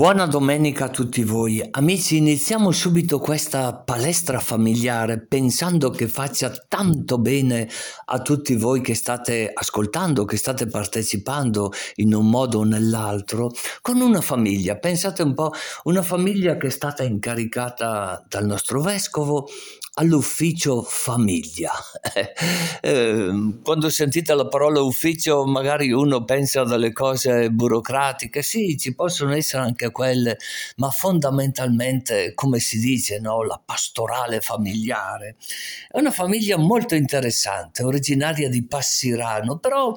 Buona domenica a tutti voi. Amici, iniziamo subito questa palestra familiare pensando che faccia tanto bene a tutti voi che state ascoltando, che state partecipando in un modo o nell'altro, con una famiglia. Pensate un po', una famiglia che è stata incaricata dal nostro vescovo all'ufficio famiglia. Eh, quando sentite la parola ufficio magari uno pensa a delle cose burocratiche, sì, ci possono essere anche quelle, ma fondamentalmente, come si dice, no? la pastorale familiare. È una famiglia molto interessante, originaria di Passirano, però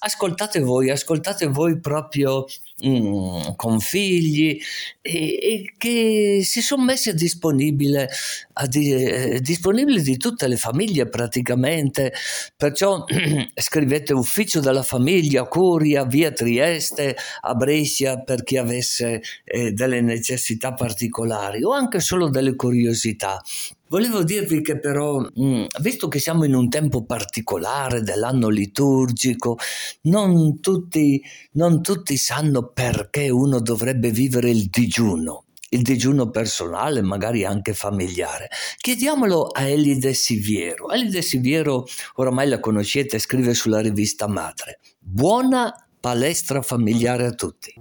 ascoltate voi, ascoltate voi proprio mm, con figli e, e, che si sono messi a di, eh, disponibili di tutte le famiglie praticamente, perciò scrivete ufficio della famiglia, Curia, via Trieste, a Brescia per chi avesse eh, delle necessità particolari o anche solo delle curiosità. Volevo dirvi che però, mm, visto che siamo in un tempo particolare dell'anno liturgico, non tutti, non tutti sanno perché uno dovrebbe vivere il digiuno il digiuno personale, magari anche familiare. Chiediamolo a Elide Siviero. Elide Siviero, oramai la conoscete, scrive sulla rivista Madre. Buona palestra familiare a tutti.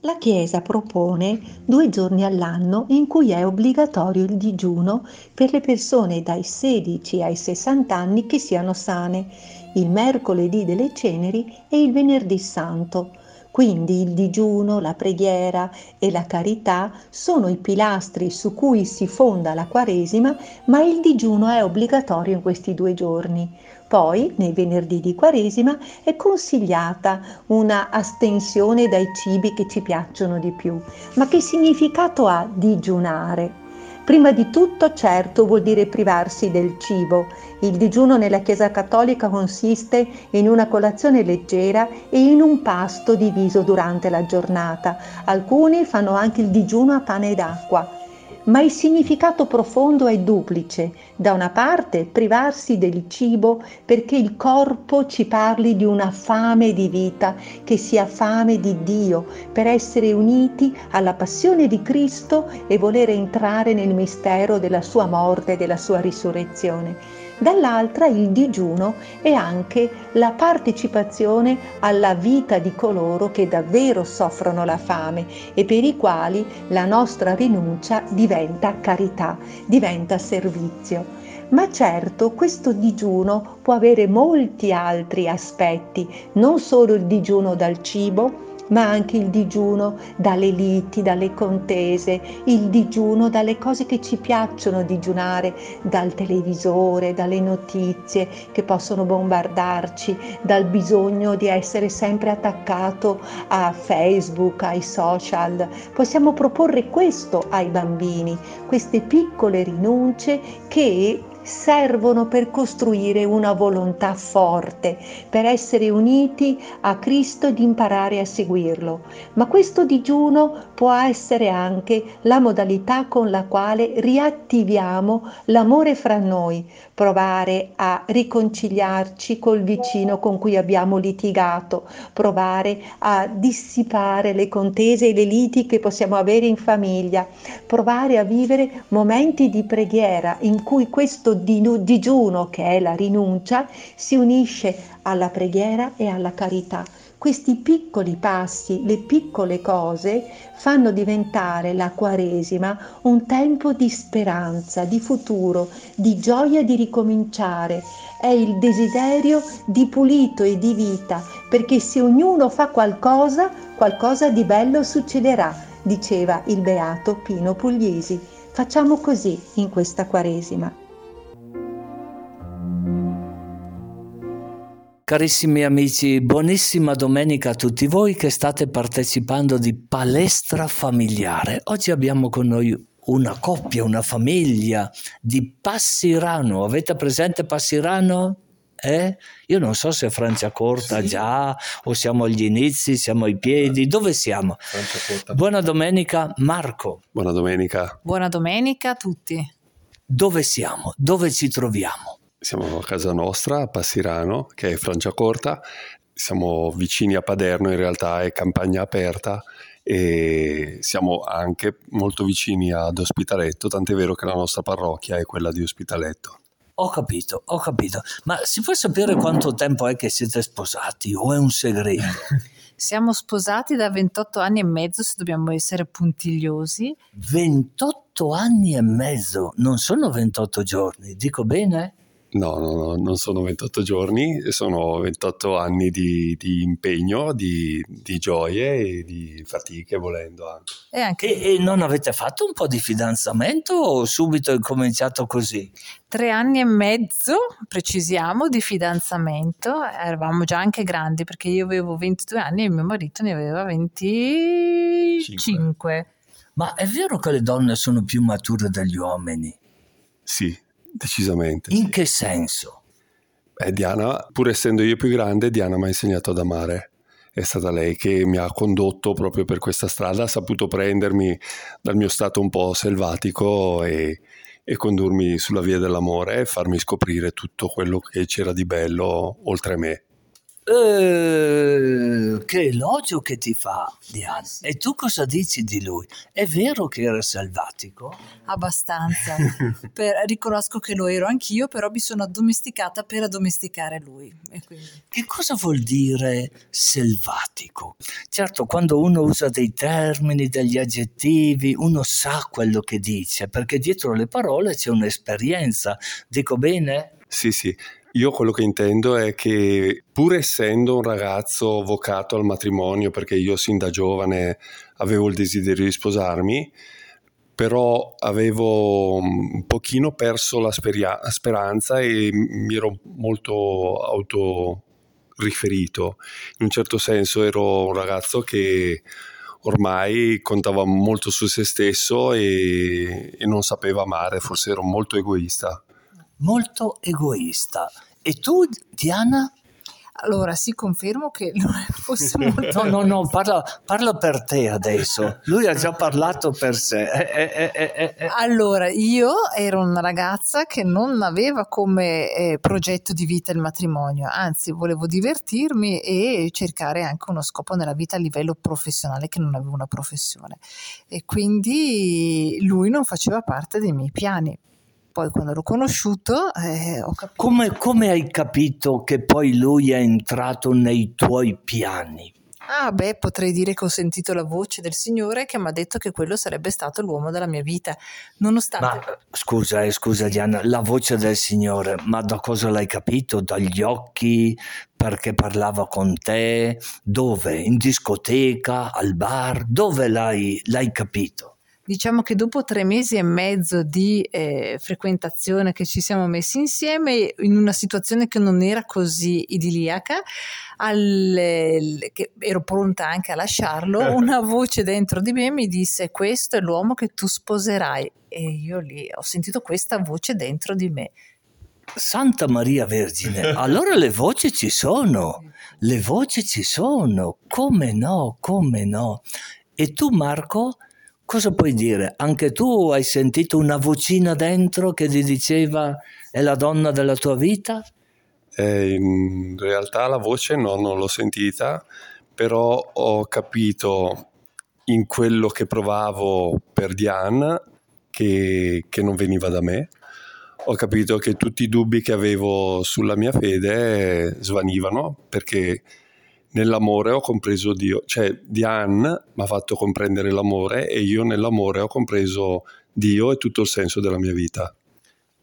La Chiesa propone due giorni all'anno in cui è obbligatorio il digiuno per le persone dai 16 ai 60 anni che siano sane, il mercoledì delle ceneri e il venerdì santo quindi il digiuno, la preghiera e la carità sono i pilastri su cui si fonda la Quaresima, ma il digiuno è obbligatorio in questi due giorni. Poi, nei venerdì di Quaresima, è consigliata una astensione dai cibi che ci piacciono di più. Ma che significato ha digiunare? Prima di tutto, certo, vuol dire privarsi del cibo. Il digiuno nella Chiesa Cattolica consiste in una colazione leggera e in un pasto diviso durante la giornata. Alcuni fanno anche il digiuno a pane ed acqua ma il significato profondo è duplice. Da una parte privarsi del cibo perché il corpo ci parli di una fame di vita, che sia fame di Dio, per essere uniti alla passione di Cristo e volere entrare nel mistero della sua morte e della sua risurrezione dall'altra il digiuno è anche la partecipazione alla vita di coloro che davvero soffrono la fame e per i quali la nostra rinuncia diventa carità, diventa servizio. Ma certo questo digiuno può avere molti altri aspetti, non solo il digiuno dal cibo, ma anche il digiuno dalle liti, dalle contese, il digiuno dalle cose che ci piacciono digiunare, dal televisore, dalle notizie che possono bombardarci, dal bisogno di essere sempre attaccato a Facebook, ai social. Possiamo proporre questo ai bambini, queste piccole rinunce che servono per costruire una volontà forte, per essere uniti a Cristo ed imparare a seguirlo. Ma questo digiuno può essere anche la modalità con la quale riattiviamo l'amore fra noi, provare a riconciliarci col vicino con cui abbiamo litigato, provare a dissipare le contese e le liti che possiamo avere in famiglia, provare a vivere momenti di preghiera in cui questo digiuno, che è la rinuncia, si unisce alla preghiera e alla carità. Questi piccoli passi, le piccole cose, fanno diventare la Quaresima un tempo di speranza, di futuro, di gioia di ricominciare. È il desiderio di pulito e di vita, perché se ognuno fa qualcosa, qualcosa di bello succederà, diceva il beato Pino Pugliesi. Facciamo così in questa Quaresima. Carissimi amici, buonissima domenica a tutti voi che state partecipando di Palestra Familiare. Oggi abbiamo con noi una coppia, una famiglia di Passirano. Avete presente Passirano? Eh? Io non so se Franciacorta sì. già o siamo agli inizi, siamo ai piedi, dove siamo? Buona domenica Marco. Buona domenica. Buona domenica a tutti. Dove siamo? Dove ci troviamo? Siamo a casa nostra, a Passirano, che è Franciacorta, siamo vicini a Paderno, in realtà è campagna aperta e siamo anche molto vicini ad Ospitaletto, tant'è vero che la nostra parrocchia è quella di Ospitaletto. Ho capito, ho capito. Ma si può sapere quanto tempo è che siete sposati o è un segreto? Siamo sposati da 28 anni e mezzo, se dobbiamo essere puntigliosi. 28 anni e mezzo, non sono 28 giorni, dico bene? No, no, no, non sono 28 giorni, sono 28 anni di, di impegno, di, di, gioie e di fatiche volendo anche. E, anche... E, e, non avete fatto un po' di fidanzamento o subito è cominciato così? Tre anni e mezzo, precisiamo, di fidanzamento, eravamo già anche grandi perché io avevo 22 anni e mio marito ne aveva 25. Cinque. Ma è vero che le donne sono più mature degli uomini? Sì, Decisamente. In sì. che senso? Eh, Diana, pur essendo io più grande, Diana mi ha insegnato ad amare. È stata lei che mi ha condotto proprio per questa strada, ha saputo prendermi dal mio stato un po' selvatico e, e condurmi sulla via dell'amore e farmi scoprire tutto quello che c'era di bello oltre me. Eh, che elogio che ti fa Diana. E tu cosa dici di lui? È vero che era selvatico? Abbastanza. per, riconosco che lo ero anch'io, però mi sono addomesticata per addomesticare lui. Che cosa vuol dire selvatico? Certo, quando uno usa dei termini, degli aggettivi, uno sa quello che dice, perché dietro le parole c'è un'esperienza. Dico bene? Sì, sì. Io quello che intendo è che pur essendo un ragazzo vocato al matrimonio, perché io sin da giovane avevo il desiderio di sposarmi, però avevo un pochino perso la speria- speranza e mi ero molto autoriferito. In un certo senso ero un ragazzo che ormai contava molto su se stesso e, e non sapeva amare, forse ero molto egoista molto egoista. E tu, Diana? Allora, sì, confermo che non fosse molto... no, no, no, parla, parla, per te adesso. Lui ha già parlato per sé. Eh, eh, eh, eh, allora, io ero una ragazza che non aveva come eh, progetto di vita il matrimonio, anzi, volevo divertirmi e cercare anche uno scopo nella vita a livello professionale, che non avevo una professione. E quindi lui non faceva parte dei miei piani poi quando l'ho conosciuto eh, ho capito. Come, come hai capito che poi lui è entrato nei tuoi piani? Ah, beh, potrei dire che ho sentito la voce del Signore che mi ha detto che quello sarebbe stato l'uomo della mia vita, nonostante... Ma scusa, eh, scusa Diana, la voce del Signore, ma da cosa l'hai capito? Dagli occhi? Perché parlava con te? Dove? In discoteca? Al bar? Dove l'hai, l'hai capito? Diciamo che dopo tre mesi e mezzo di eh, frequentazione che ci siamo messi insieme, in una situazione che non era così idilliaca, al, che ero pronta anche a lasciarlo, una voce dentro di me mi disse questo è l'uomo che tu sposerai. E io lì ho sentito questa voce dentro di me. Santa Maria Vergine, allora le voci ci sono, le voci ci sono, come no, come no. E tu Marco? Cosa puoi dire? Anche tu hai sentito una vocina dentro che ti diceva è la donna della tua vita? Eh, in realtà la voce no, non l'ho sentita, però ho capito in quello che provavo per Diane che, che non veniva da me. Ho capito che tutti i dubbi che avevo sulla mia fede svanivano perché nell'amore ho compreso Dio, cioè Diane mi ha fatto comprendere l'amore e io nell'amore ho compreso Dio e tutto il senso della mia vita.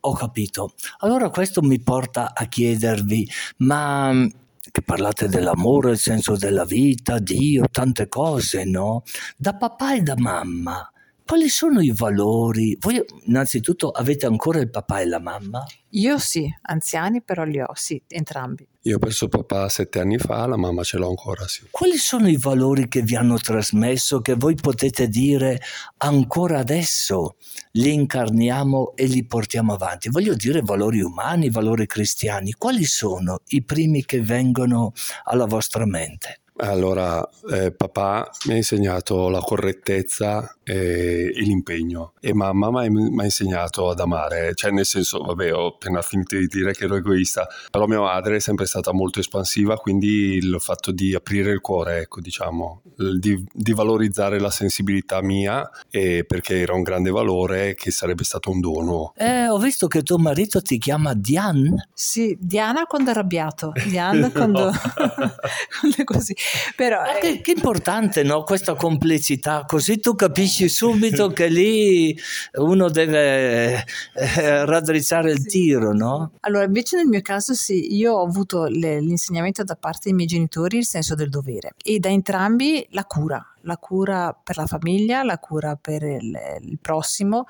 Ho capito. Allora questo mi porta a chiedervi, ma mm, che parlate dell'amore, il senso della vita, Dio, tante cose, no? Da papà e da mamma, quali sono i valori? Voi innanzitutto avete ancora il papà e la mamma? Io sì, anziani però li ho, sì, entrambi. Io ho perso papà sette anni fa, la mamma ce l'ho ancora, sì. Quali sono i valori che vi hanno trasmesso che voi potete dire ancora adesso li incarniamo e li portiamo avanti? Voglio dire valori umani, valori cristiani. Quali sono i primi che vengono alla vostra mente? Allora, eh, papà mi ha insegnato la correttezza e, e l'impegno e mamma mi ha insegnato ad amare, cioè nel senso, vabbè, ho appena finito di dire che ero egoista, però mia madre è sempre stata molto espansiva, quindi il fatto di aprire il cuore, ecco, diciamo, di, di valorizzare la sensibilità mia e perché era un grande valore che sarebbe stato un dono. Eh, ho visto che tuo marito ti chiama Diane. Sì, Diana quando è arrabbiato, Diane quando, quando è così. Però, eh, che, che, importante no? questa complicità, così tu capisci subito che lì uno deve eh, raddrizzare il sì. tiro, no? Allora, invece nel mio caso sì, io ho avuto le, l'insegnamento da parte dei miei genitori il senso del dovere e da entrambi la cura, la cura per la famiglia, la cura per il, il prossimo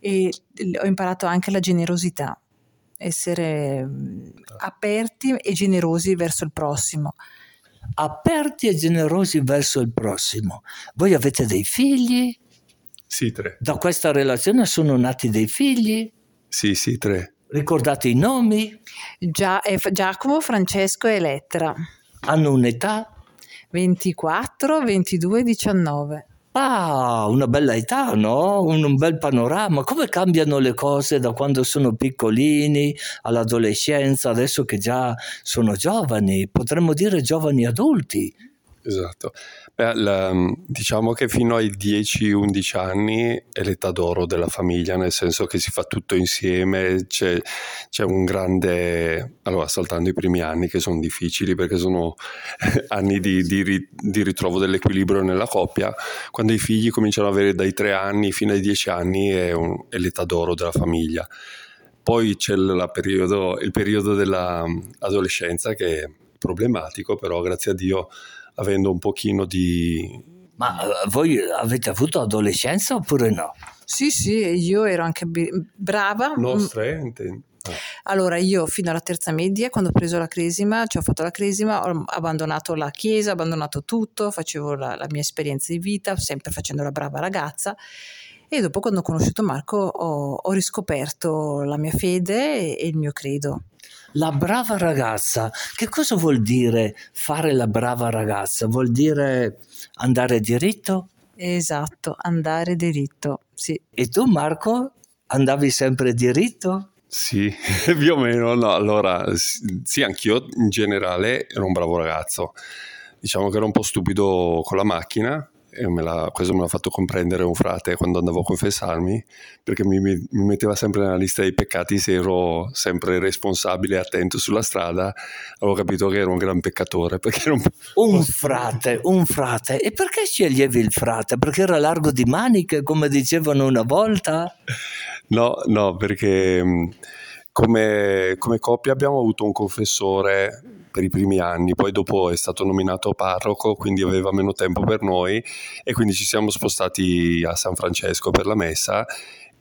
e ho imparato anche la generosità, essere mm, aperti e generosi verso il prossimo aperti e generosi verso il prossimo. Voi avete dei figli? Sì, tre. Da questa relazione sono nati dei figli? Sì, sì, tre. Ricordate i nomi? Gia- Giacomo, Francesco e Elettra. Hanno un'età? 24, 22, 19. Ah, una bella età, no? Un, un, bel panorama. Come cambiano le cose da quando sono piccolini all'adolescenza, adesso che già sono giovani, potremmo dire giovani adulti. Esatto. Beh, la, diciamo che fino ai 10-11 anni è l'età d'oro della famiglia, nel senso che si fa tutto insieme, c'è, c'è un grande... Allora, saltando i primi anni che sono difficili perché sono anni di, di, di, ritrovo dell'equilibrio nella coppia, quando i figli cominciano ad avere dai 3 anni fino ai 10 anni è, un, è l'età d'oro della famiglia. Poi c'è periodo, il periodo dell'adolescenza che è problematico, però grazie a Dio avendo un pochino di... Ma eh, voi avete avuto adolescenza oppure no? Sì, sì, io ero anche brava. Nostra, eh? Intendo. Ah. Allora, io fino alla terza media, quando ho preso la cresima, cioè ho fatto la cresima, ho abbandonato la chiesa, ho abbandonato tutto, facevo la, la mia esperienza di vita, sempre facendo la brava ragazza. E dopo, quando ho conosciuto Marco, ho, ho riscoperto la mia fede e, e il mio credo. La brava ragazza, che cosa vuol dire fare la brava ragazza? Vuol dire andare diritto? Esatto, andare diritto, sì. E tu Marco andavi sempre diritto? Sì, più o meno, no, allora sì, anch'io in generale ero un bravo ragazzo. Diciamo che ero un po' stupido con la macchina, me l'ha, questo me l'ha fatto comprendere un frate quando andavo a confessarmi, perché mi, mi, metteva sempre nella lista dei peccati se ero sempre responsabile e attento sulla strada, avevo capito che ero un gran peccatore. Un... un... frate, un frate. E perché sceglievi il frate? Perché era largo di maniche, come dicevano una volta? No, no, perché come, come coppia abbiamo avuto un confessore per i primi anni, poi dopo è stato nominato parroco, quindi aveva meno tempo per noi e quindi ci siamo spostati a San Francesco per la messa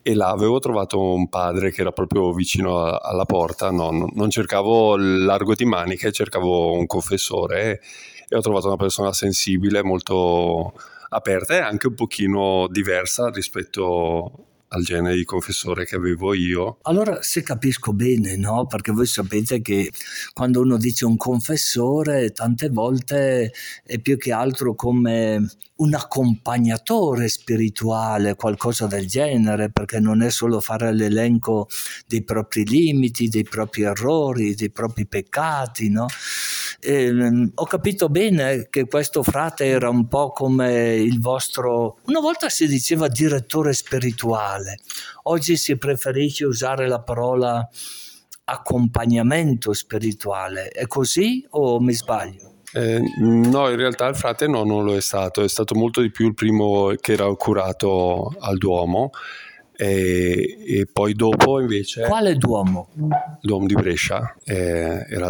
e là avevo trovato un padre che era proprio vicino a, alla porta, no, non cercavo il largo di maniche, cercavo un confessore e ho trovato una persona sensibile, molto aperta e anche un pochino diversa rispetto al genere di confessore che avevo io. Allora, se capisco bene, no? Perché voi sapete che quando uno dice un confessore, tante volte è più che altro come un accompagnatore spirituale, qualcosa del genere, perché non è solo fare l'elenco dei propri limiti, dei propri errori, dei propri peccati, no? E, um, ho capito bene che questo frate era un po' come il vostro, una volta si diceva direttore spirituale, oggi si preferisce usare la parola accompagnamento spirituale. È così o mi sbaglio? Eh, no, in realtà il frate no, non lo è stato, è stato molto di più il primo che era curato al Duomo e, e, poi dopo invece... Quale Duomo? Duomo di Brescia, eh, era,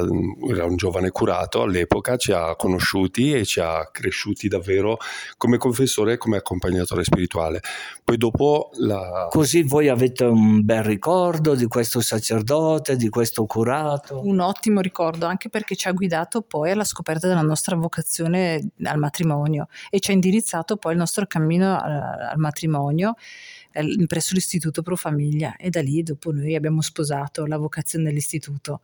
era, un giovane curato all'epoca, ci ha conosciuti e ci ha cresciuti davvero come confessore e come accompagnatore spirituale. Poi dopo la... Così voi avete un bel ricordo di questo sacerdote, di questo curato? Un ottimo ricordo, anche perché ci ha guidato poi alla scoperta della nostra vocazione al matrimonio e ci ha indirizzato poi il nostro cammino al, al matrimonio presso l'Istituto Pro Famiglia e da lì dopo noi abbiamo sposato la vocazione dell'istituto.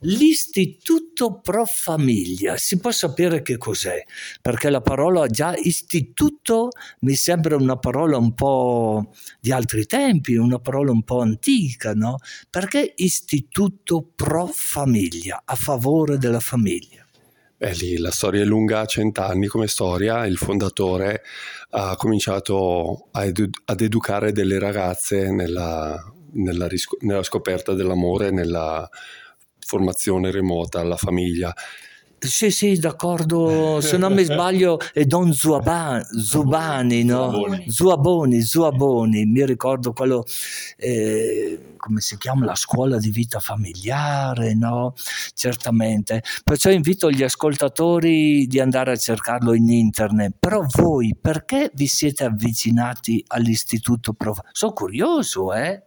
L'istituto pro famiglia, si può sapere che cos'è? Perché la parola già istituto mi sembra una parola un po' di altri tempi, una parola un po' antica, no? Perché istituto pro famiglia, a favore della famiglia? Beh, lì la storia è lunga, cent'anni come storia. Il fondatore ha cominciato edu- ad educare delle ragazze nella, nella, risco- nella scoperta dell'amore, nella formazione remota alla famiglia. Sì, sì, d'accordo. Se non mi sbaglio è Don Zuaban, Zubani, no? Zuaboni. Zuaboni, Zuaboni. Mi ricordo quello, eh, come si chiama, la scuola di vita familiare, no? Certamente. Perciò invito gli ascoltatori di andare a cercarlo in internet. Però voi, perché vi siete avvicinati all'Istituto Prof? Sono curioso, eh?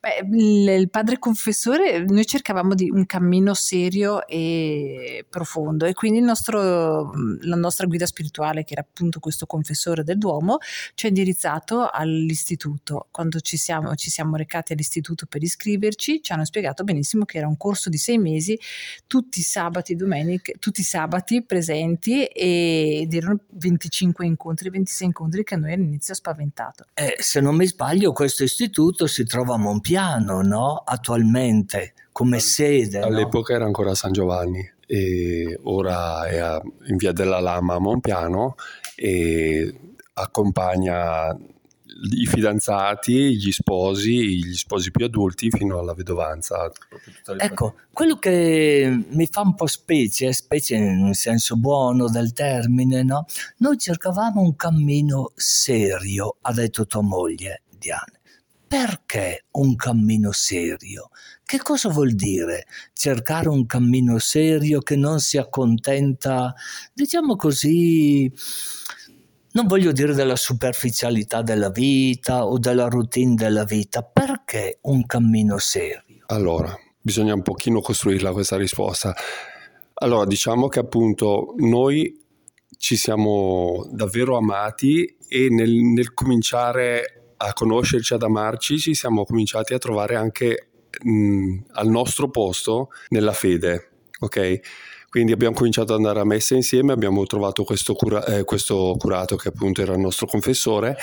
Beh, il, padre confessore, noi cercavamo di un cammino serio e profondo e quindi nostro, la nostra guida spirituale, che era appunto questo confessore del Duomo, ci ha indirizzato all'istituto. Quando ci siamo, ci siamo recati all'istituto per iscriverci, ci hanno spiegato benissimo che era un corso di sei mesi, tutti i sabati, domeniche, tutti i sabati presenti ed erano 25 incontri, 26 incontri che a noi all'inizio ha spaventato. Eh, se non mi sbaglio, questo istituto si trova a Monpiano, no? Attualmente, come sede. no? All'epoca era ancora a San Giovanni e ora è a- in via della Lama a Monpiano e accompagna i fidanzati, gli sposi, gli sposi più adulti fino alla vedovanza. Ecco, quello che mi fa un po' specie, specie in senso buono del termine, no? Noi cercavamo un cammino serio, ha detto tua moglie, Diane. Perché un cammino serio? Che cosa vuol dire cercare un cammino serio che non si accontenta, diciamo così, non voglio dire della superficialità della vita o della routine della vita, perché un cammino serio? Allora, bisogna un pochino costruirla questa risposta. Allora, diciamo che appunto noi ci siamo davvero amati e nel, nel cominciare a conoscerci, ad amarci, ci siamo cominciati a trovare anche mh, al nostro posto nella fede, ok? Quindi abbiamo cominciato ad andare a messa insieme, abbiamo trovato questo, cura- eh, questo curato che appunto era il nostro confessore,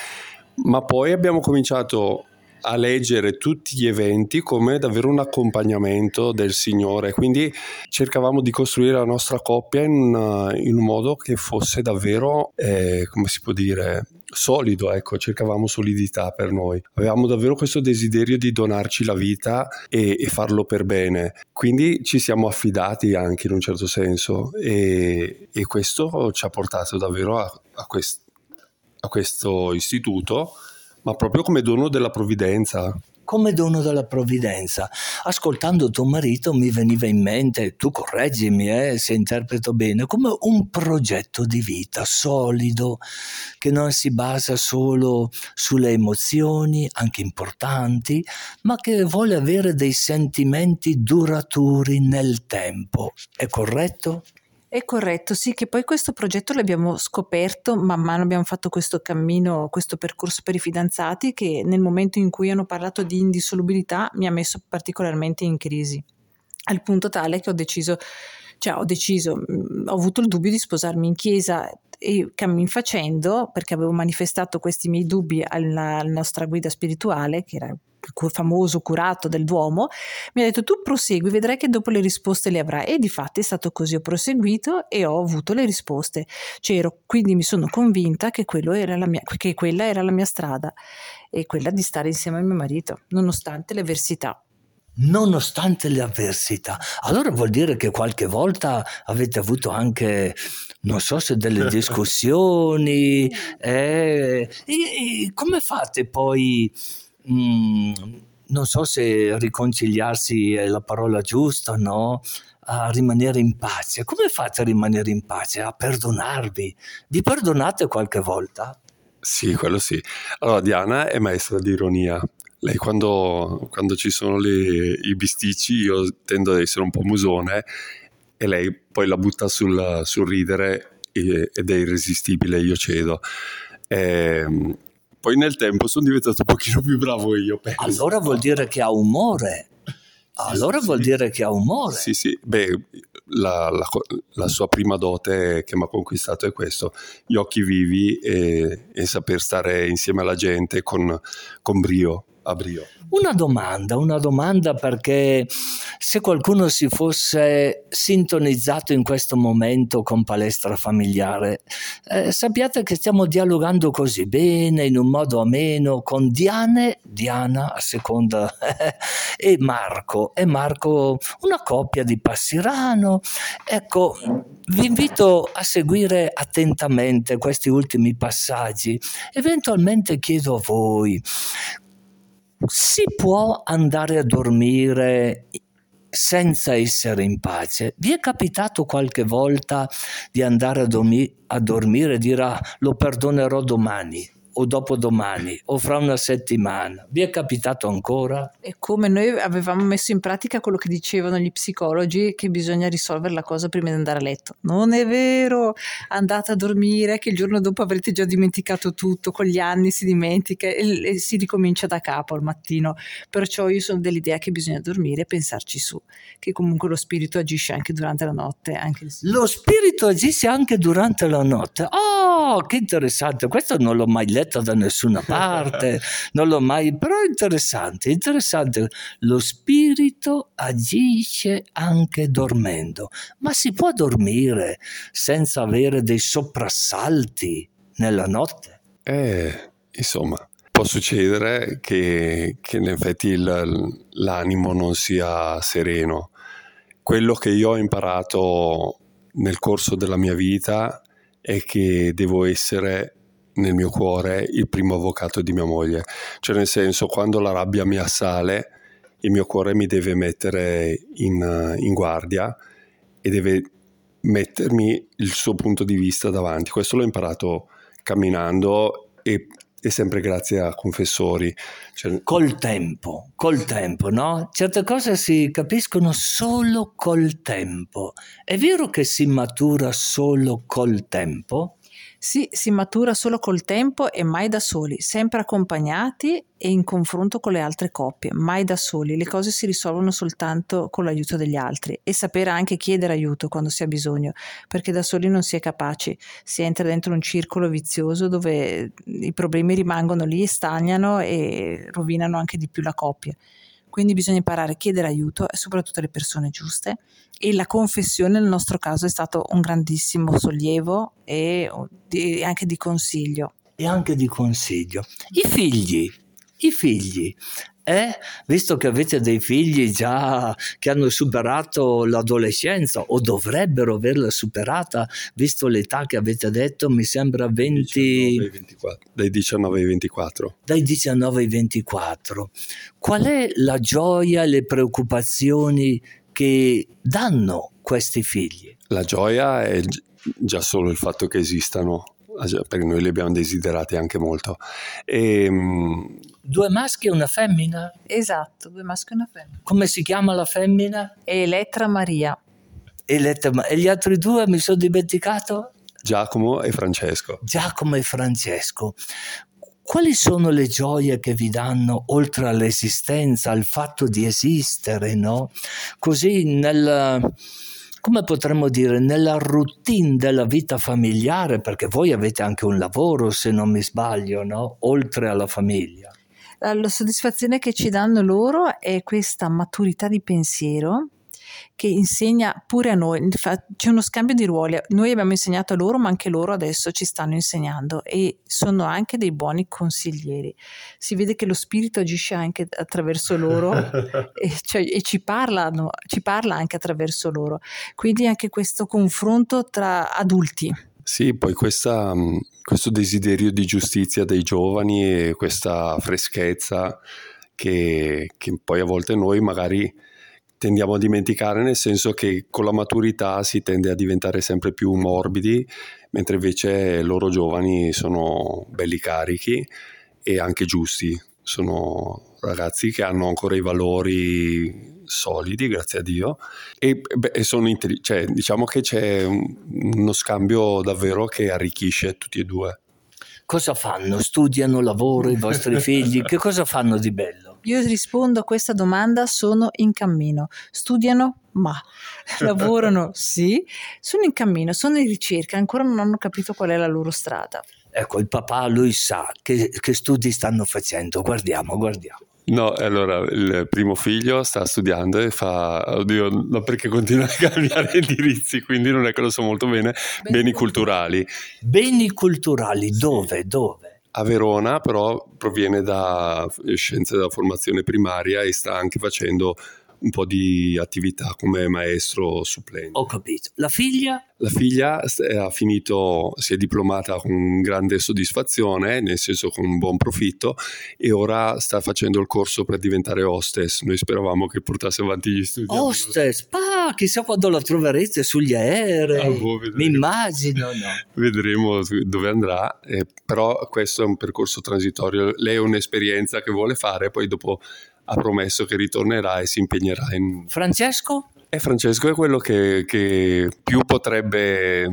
ma poi abbiamo cominciato a leggere tutti gli eventi come davvero un accompagnamento del Signore, quindi cercavamo di costruire la nostra coppia in, una- in un modo che fosse davvero, eh, come si può dire, solido, ecco, cercavamo solidità per noi. Avevamo davvero questo desiderio di donarci la vita e, e farlo per bene, quindi ci siamo affidati anche in un certo senso e, e questo ci ha portato davvero a, a quest- a questo istituto ma proprio come dono della provvidenza. come dono della provvidenza. Ascoltando tuo marito mi veniva in mente, tu correggimi eh, se interpreto bene, come un progetto di vita solido che non si basa solo sulle emozioni, anche importanti, ma che vuole avere dei sentimenti duraturi nel tempo. È corretto? È corretto, sì, che poi questo progetto l'abbiamo scoperto man mano abbiamo fatto questo cammino, questo percorso per i fidanzati che nel momento in cui hanno parlato di indissolubilità mi ha messo particolarmente in crisi, al punto tale che ho deciso, cioè ho deciso, mh, ho avuto il dubbio di sposarmi in chiesa e cammin facendo, perché avevo manifestato questi miei dubbi alla, nostra guida spirituale, che era il famoso curato del Duomo, mi ha detto tu prosegui, vedrai che dopo le risposte le avrai. E di fatti è stato così, ho proseguito e ho avuto le risposte. C'ero, quindi mi sono convinta che, mia, che quella era la mia strada e quella di stare insieme a mio marito, nonostante le avversità. Nonostante le avversità. Allora vuol dire che qualche volta avete avuto anche, non so se delle discussioni, eh, e- e come fate poi, mm, non so se riconciliarsi è la parola giusta, no? A rimanere in pace. Come fate a rimanere in pace? A perdonarvi? Vi perdonate qualche volta? Sì, quello sì. Allora, Diana è maestra di ironia. Lei quando, quando ci sono le- i bisticci, io tendo ad essere un po' musone e lei poi la butta sul, sul ridere e- ed è irresistibile, io cedo. Ehm, poi nel tempo sono diventato un pochino più bravo io, penso. Allora vuol dire che ha umore. allora vuol dire che ha umore. Sì, sì, beh, la, la, la sua prima dote che mi ha conquistato è questo, gli occhi vivi e, e saper stare insieme alla gente con, con brio a brio. Una domanda, una domanda perché se qualcuno si fosse sintonizzato in questo momento con palestra familiare, eh, sappiate che stiamo dialogando così bene, in un modo ameno, con Diane, Diana a seconda, e Marco. E Marco, una coppia di Passirano. Ecco, vi invito a seguire attentamente questi ultimi passaggi. Eventualmente chiedo a voi si può andare a dormire senza essere in pace. Vi è capitato qualche volta di andare a, dormi- a dormire e dire ah, lo perdonerò domani? O dopodomani o fra una settimana. Vi è capitato ancora? E come noi avevamo messo in pratica quello che dicevano gli psicologi che bisogna risolvere la cosa prima di andare a letto. Non è vero, andate a dormire che il giorno dopo avrete già dimenticato tutto, con gli anni si dimentica e, e si ricomincia da capo al mattino. Perciò io sono dell'idea che bisogna dormire e pensarci su, che comunque lo spirito agisce anche durante la notte. Anche lo spirito agisce anche durante la notte. Oh, che interessante, questo non l'ho mai letto letto da nessuna parte, non l'ho mai, però è interessante, interessante. Lo spirito agisce anche dormendo, ma si può dormire senza avere dei soprassalti nella notte? Eh, insomma, può succedere che, che in effetti il, l'animo non sia sereno. Quello che io ho imparato nel corso della mia vita è che devo essere nel mio cuore il primo avvocato di mia moglie. Cioè nel senso, quando la rabbia mi assale, il mio cuore mi deve mettere in, in guardia e deve mettermi il suo punto di vista davanti. Questo l'ho imparato camminando e, e sempre grazie a confessori. Cioè... Col tempo, col tempo, no? Certe cose si capiscono solo col tempo. È vero che si matura solo col tempo? Sì, si matura solo col tempo e mai da soli, sempre accompagnati e in confronto con le altre coppie, mai da soli. Le cose si risolvono soltanto con l'aiuto degli altri e sapere anche chiedere aiuto quando si ha bisogno, perché da soli non si è capaci, si entra dentro un circolo vizioso dove i problemi rimangono lì, stagnano e rovinano anche di più la coppia. Quindi bisogna imparare a chiedere aiuto e soprattutto alle persone giuste. E la confessione nel nostro caso è stato un grandissimo sollievo e anche di consiglio. E anche di consiglio. I figli, i figli eh, visto che avete dei figli già che hanno superato l'adolescenza o dovrebbero averla superata, visto l'età che avete detto, mi sembra 20... 19 24, dai 19 ai 24. Dai 19 ai 24. Qual è la gioia e le preoccupazioni che danno questi figli? La gioia è già solo il fatto che esistano, perché noi li abbiamo desiderati anche molto. E, ehm, due maschi e una femmina? Esatto, due maschi e una femmina. Come si chiama la femmina? Elettra Maria. Elettra, e gli altri due mi sono dimenticato? Giacomo e Francesco. Giacomo e Francesco. Quali sono le gioie che vi danno oltre all'esistenza, al fatto di esistere, no? Così nel come potremmo dire, nella routine della vita familiare, perché voi avete anche un lavoro, se non mi sbaglio, no? oltre alla famiglia. La soddisfazione che ci danno loro è questa maturità di pensiero che insegna pure a noi, c'è uno scambio di ruoli, noi abbiamo insegnato a loro ma anche loro adesso ci stanno insegnando e sono anche dei buoni consiglieri. Si vede che lo spirito agisce anche attraverso loro e, cioè, e ci, parlano, ci parla anche attraverso loro, quindi anche questo confronto tra adulti. Sì, poi questa, questo desiderio di giustizia dei giovani e questa freschezza che, che poi a volte noi magari tendiamo a dimenticare, nel senso che con la maturità si tende a diventare sempre più morbidi, mentre invece loro giovani sono belli carichi e anche giusti. Sono ragazzi che hanno ancora i valori solidi, grazie a Dio, e, beh, sono intelli- cioè, diciamo che c'è un, uno scambio davvero che arricchisce tutti e due. Cosa fanno? Studiano, lavoro i vostri figli? Che cosa fanno di bello? Io rispondo a questa domanda, sono in cammino. Studiano? Ma. Lavorano? sì. Sono in cammino, sono in ricerca, ancora non hanno capito qual è la loro strada. Ecco, il papà lui sa che, che studi stanno facendo. Guardiamo, guardiamo. No, allora il primo figlio sta studiando e fa, oddio, no perché continua a cambiare indirizzi, quindi non è che lo so molto bene, beni, beni culturali. Beni culturali, dove? Dove? A Verona, però proviene da scienze della formazione primaria e sta anche facendo un po' di attività come maestro supplente. Ho capito. La figlia? La figlia ha finito, si è diplomata con grande soddisfazione, nel senso con un buon profitto, e ora sta facendo il corso per diventare hostess. Noi speravamo che portasse avanti gli studi. Hostess? Ah, chissà quando la troverete sugli aerei. Ah, boh, Mi immagino, no? Vedremo dove andrà, eh, però questo è un percorso transitorio. Lei è un'esperienza che vuole fare, poi dopo ha promesso che ritornerà e si impegnerà in... Francesco? E Francesco è quello che, che più potrebbe,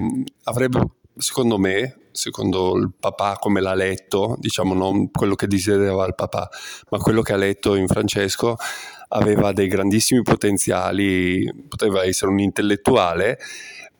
avrebbe, secondo me, secondo il papà come l'ha letto, diciamo non quello che desiderava il papà, ma quello che ha letto in Francesco, aveva dei grandissimi potenziali, poteva essere un intellettuale,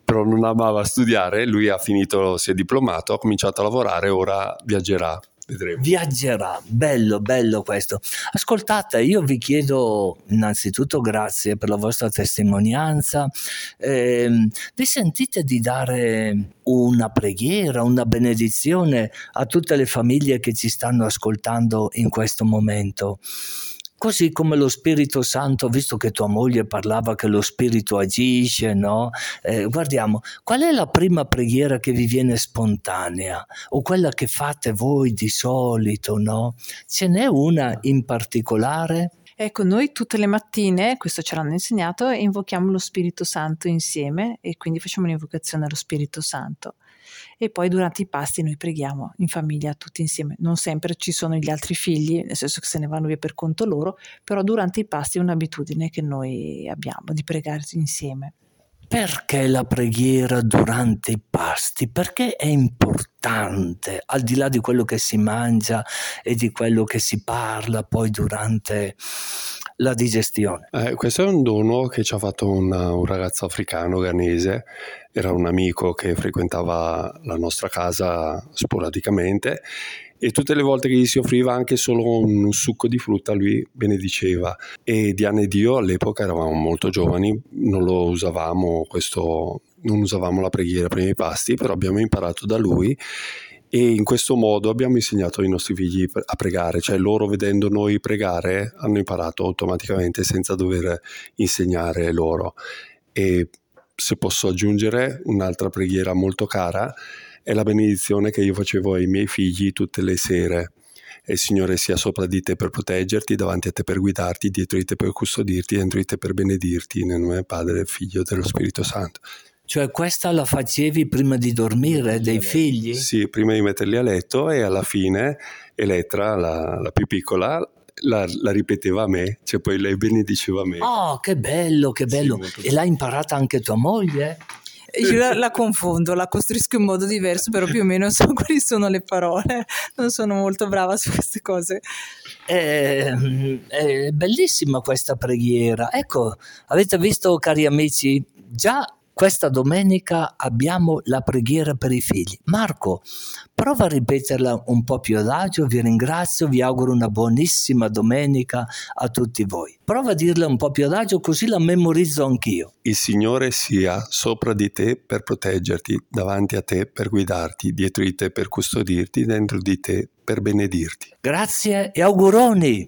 però non amava studiare, lui ha finito, si è diplomato, ha cominciato a lavorare, ora viaggerà Vedremo. Viaggerà, bello, bello questo. Ascoltate, io vi chiedo innanzitutto grazie per la vostra testimonianza. Eh, vi sentite di dare una preghiera, una benedizione a tutte le famiglie che ci stanno ascoltando in questo momento? Così come lo Spirito Santo, visto che tua moglie parlava che lo Spirito agisce, no? Eh, guardiamo, qual è la prima preghiera che vi viene spontanea o quella che fate voi di solito, no? Ce n'è una in particolare? Ecco, noi tutte le mattine, questo ce l'hanno insegnato, invochiamo lo Spirito Santo insieme e quindi facciamo un'invocazione allo Spirito Santo e poi durante i pasti noi preghiamo in famiglia tutti insieme. Non sempre ci sono gli altri figli, nel senso che se ne vanno via per conto loro, però durante i pasti è un'abitudine che noi abbiamo di pregare insieme. Perché la preghiera durante i pasti? Perché è importante, al di là di quello che si mangia e di quello che si parla poi durante la digestione? Eh, questo è un dono che ci ha fatto una, un ragazzo africano ghanese, era un amico che frequentava la nostra casa sporadicamente e tutte le volte che gli si offriva anche solo un succo di frutta lui benediceva e Diana ed io all'epoca eravamo molto giovani, non lo usavamo questo non usavamo la preghiera prima i pasti, però abbiamo imparato da lui e in questo modo abbiamo insegnato ai nostri figli a pregare, cioè loro vedendo noi pregare hanno imparato automaticamente senza dover insegnare loro. E se posso aggiungere un'altra preghiera molto cara è la benedizione che io facevo ai miei figli tutte le sere. E il Signore sia sopra di te per proteggerti, davanti a te per guidarti, dietro di te per custodirti, dentro di te per benedirti, nel nome del Padre, Figlio e dello Spirito Santo. Cioè questa la facevi prima di dormire dei figli? Sì, prima di metterli a letto e alla fine Elettra, la, la più piccola, la, la, ripeteva a me, cioè poi lei benediceva a me. Oh, che bello, che bello. Sì, e l'ha imparata anche tua moglie? Io la, la, confondo, la costruisco in modo diverso, però più o meno so quali sono le parole. Non sono molto brava su queste cose. È, è bellissima questa preghiera. Ecco, avete visto, cari amici, già questa domenica abbiamo la preghiera per i figli. Marco, prova a ripeterla un po' più adagio, vi ringrazio, vi auguro una buonissima domenica a tutti voi. Prova a dirla un po' più adagio così la memorizzo anch'io. Il Signore sia sopra di te per proteggerti, davanti a te per guidarti, dietro di te per custodirti, dentro di te per benedirti. Grazie e auguroni!